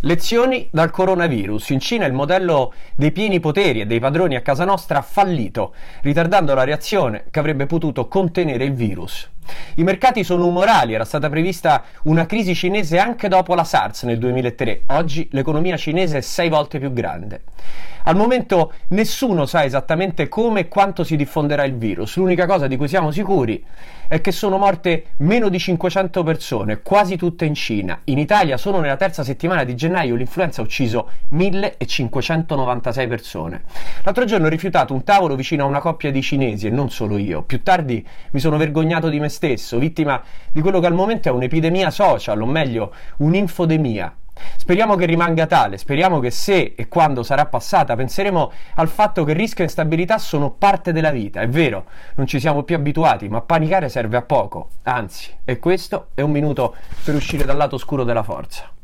Lezioni dal coronavirus. In Cina il modello dei pieni poteri e dei padroni a casa nostra ha fallito, ritardando la reazione che avrebbe potuto contenere il virus. I mercati sono umorali, era stata prevista una crisi cinese anche dopo la SARS nel 2003. Oggi l'economia cinese è sei volte più grande. Al momento nessuno sa esattamente come e quanto si diffonderà il virus. L'unica cosa di cui siamo sicuri è che sono morte meno di 500 persone, quasi tutte in Cina. In Italia solo nella terza settimana di gennaio l'influenza ha ucciso 1596 persone. L'altro giorno ho rifiutato un tavolo vicino a una coppia di cinesi e non solo io. Più tardi mi sono vergognato di me stesso, vittima di quello che al momento è un'epidemia social, o meglio un'infodemia. Speriamo che rimanga tale, speriamo che se e quando sarà passata penseremo al fatto che rischio e instabilità sono parte della vita. È vero, non ci siamo più abituati, ma panicare serve a poco. Anzi, e questo è un minuto per uscire dal lato oscuro della forza.